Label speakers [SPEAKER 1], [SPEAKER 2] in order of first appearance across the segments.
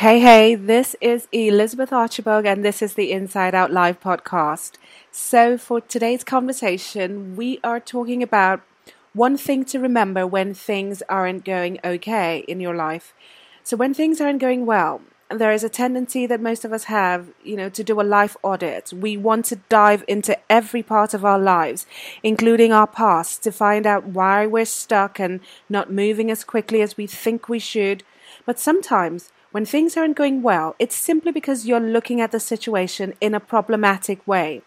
[SPEAKER 1] Hey, hey, this is Elizabeth Archibald, and this is the Inside Out Live podcast. So, for today's conversation, we are talking about one thing to remember when things aren't going okay in your life. So, when things aren't going well, there is a tendency that most of us have, you know, to do a life audit. We want to dive into every part of our lives, including our past, to find out why we're stuck and not moving as quickly as we think we should. But sometimes, when things aren't going well, it's simply because you're looking at the situation in a problematic way.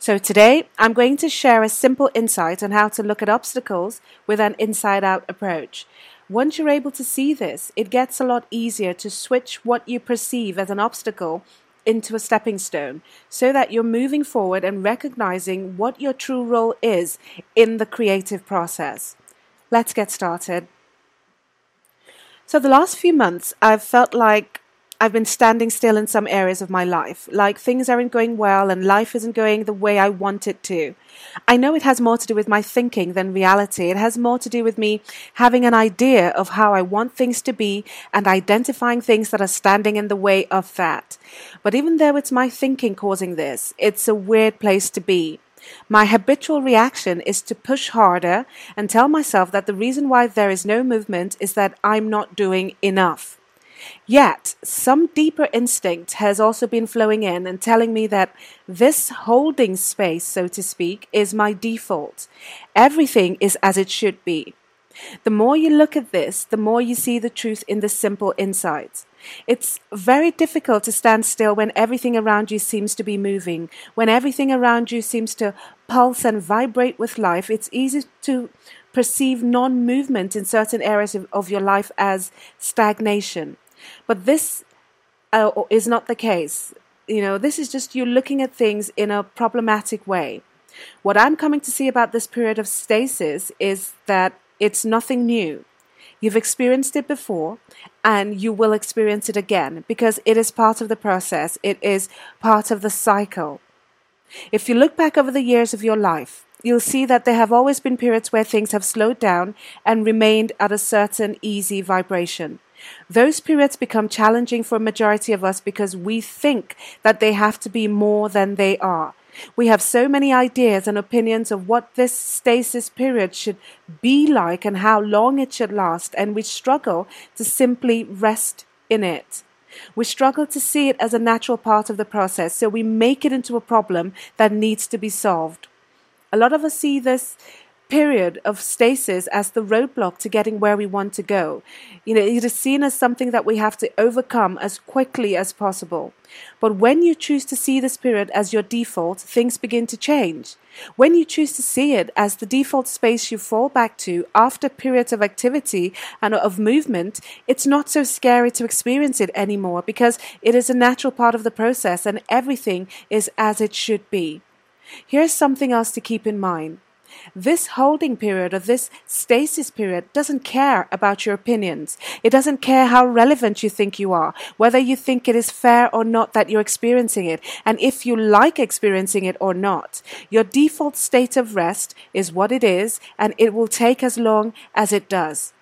[SPEAKER 1] So today, I'm going to share a simple insight on how to look at obstacles with an inside out approach. Once you're able to see this, it gets a lot easier to switch what you perceive as an obstacle into a stepping stone so that you're moving forward and recognizing what your true role is in the creative process. Let's get started. So, the last few months, I've felt like I've been standing still in some areas of my life, like things aren't going well and life isn't going the way I want it to. I know it has more to do with my thinking than reality. It has more to do with me having an idea of how I want things to be and identifying things that are standing in the way of that. But even though it's my thinking causing this, it's a weird place to be. My habitual reaction is to push harder and tell myself that the reason why there is no movement is that I'm not doing enough. Yet, some deeper instinct has also been flowing in and telling me that this holding space, so to speak, is my default. Everything is as it should be. The more you look at this, the more you see the truth in the simple insights. It's very difficult to stand still when everything around you seems to be moving, when everything around you seems to pulse and vibrate with life. It's easy to perceive non movement in certain areas of, of, your life as stagnation. But this uh, is not the case. You know, this is just you looking at things in a problematic way. What I'm coming to see about this period of stasis is that it's nothing new. You've experienced it before and you will experience it again because it is part of the process. It is part of the cycle. If you look back over the years of your life, you'll see that there have always been periods where things have slowed down and remained at a certain easy vibration. Those periods become challenging for a majority of us because we think that they have to be more than they are. We have so many ideas and opinions of what this stasis period should be like and how long it should last, and we struggle to simply rest in it. We struggle to see it as a natural part of the process, so we make it into a problem that needs to be solved. A lot of us see this period of stasis as the roadblock to getting where we want to go. You know, it is seen as something that we have to overcome as quickly as possible. But when you choose to see this period as your default, things begin to change. When you choose to see it as the default space you fall back to after periods of activity and of movement, it's not so scary to experience it anymore because it is a natural part of the process and everything is as it should be. Here's something else to keep in mind. This holding period or this stasis period doesn't care about your opinions. It doesn't care how relevant you think you are, whether you think it is fair or not that you're experiencing it, and if you like experiencing it or not. Your default state of rest is what it is, and it will take as long as it does.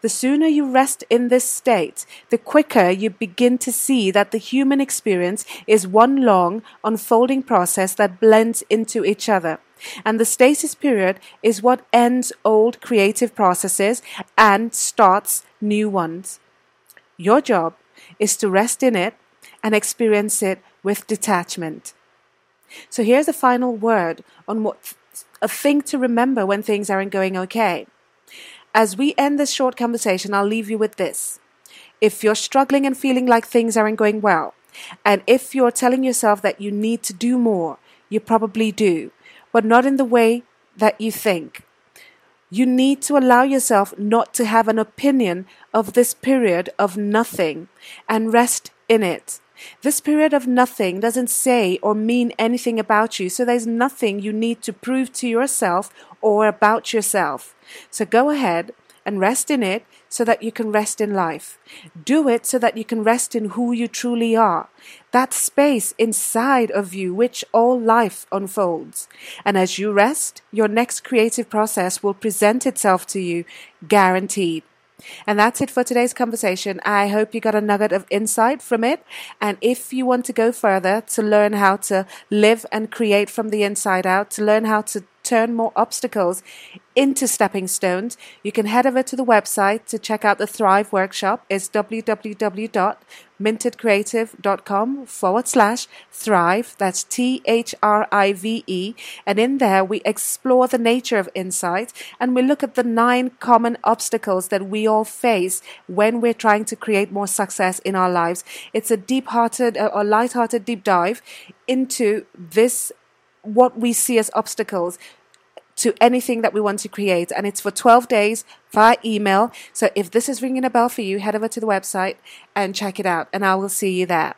[SPEAKER 1] The sooner you rest in this state, the quicker you begin to see that the human experience is one long, unfolding process that blends into each other. And the stasis period is what ends old creative processes and starts new ones. Your job is to rest in it and experience it with detachment. So here's a final word on what a thing to remember when things aren't going okay. As we end this short conversation, I'll leave you with this. If you're struggling and feeling like things aren't going well, and if you're telling yourself that you need to do more, you probably do but not in the way that you think. You need to allow yourself not to have an opinion of this period of nothing and rest in it. This period of nothing doesn't say or mean anything about you, so there's nothing you need to prove to yourself or about yourself. So go ahead and rest in it so that you can rest in life. Do it so that you can rest in who you truly are. That space inside of you which all life unfolds. And as you rest, your next creative process will present itself to you, guaranteed. And that's it for today's conversation. I hope you got a nugget of insight from it. And if you want to go further to learn how to live and create from the inside out, to learn how to turn more obstacles into stepping stones, you can head over to the website to check out the Thrive workshop. It's www.mintedcreative.com forward slash thrive. That's T H R I V E. And in there, we explore the nature of insight and we look at the nine common obstacles that we all face when we're trying to create more success in our lives. It's a deep hearted or light hearted deep dive into this what we see as obstacles to anything that we want to create. And it's for 12 days via email. So if this is ringing a bell for you, head over to the website and check it out, and I will see you there.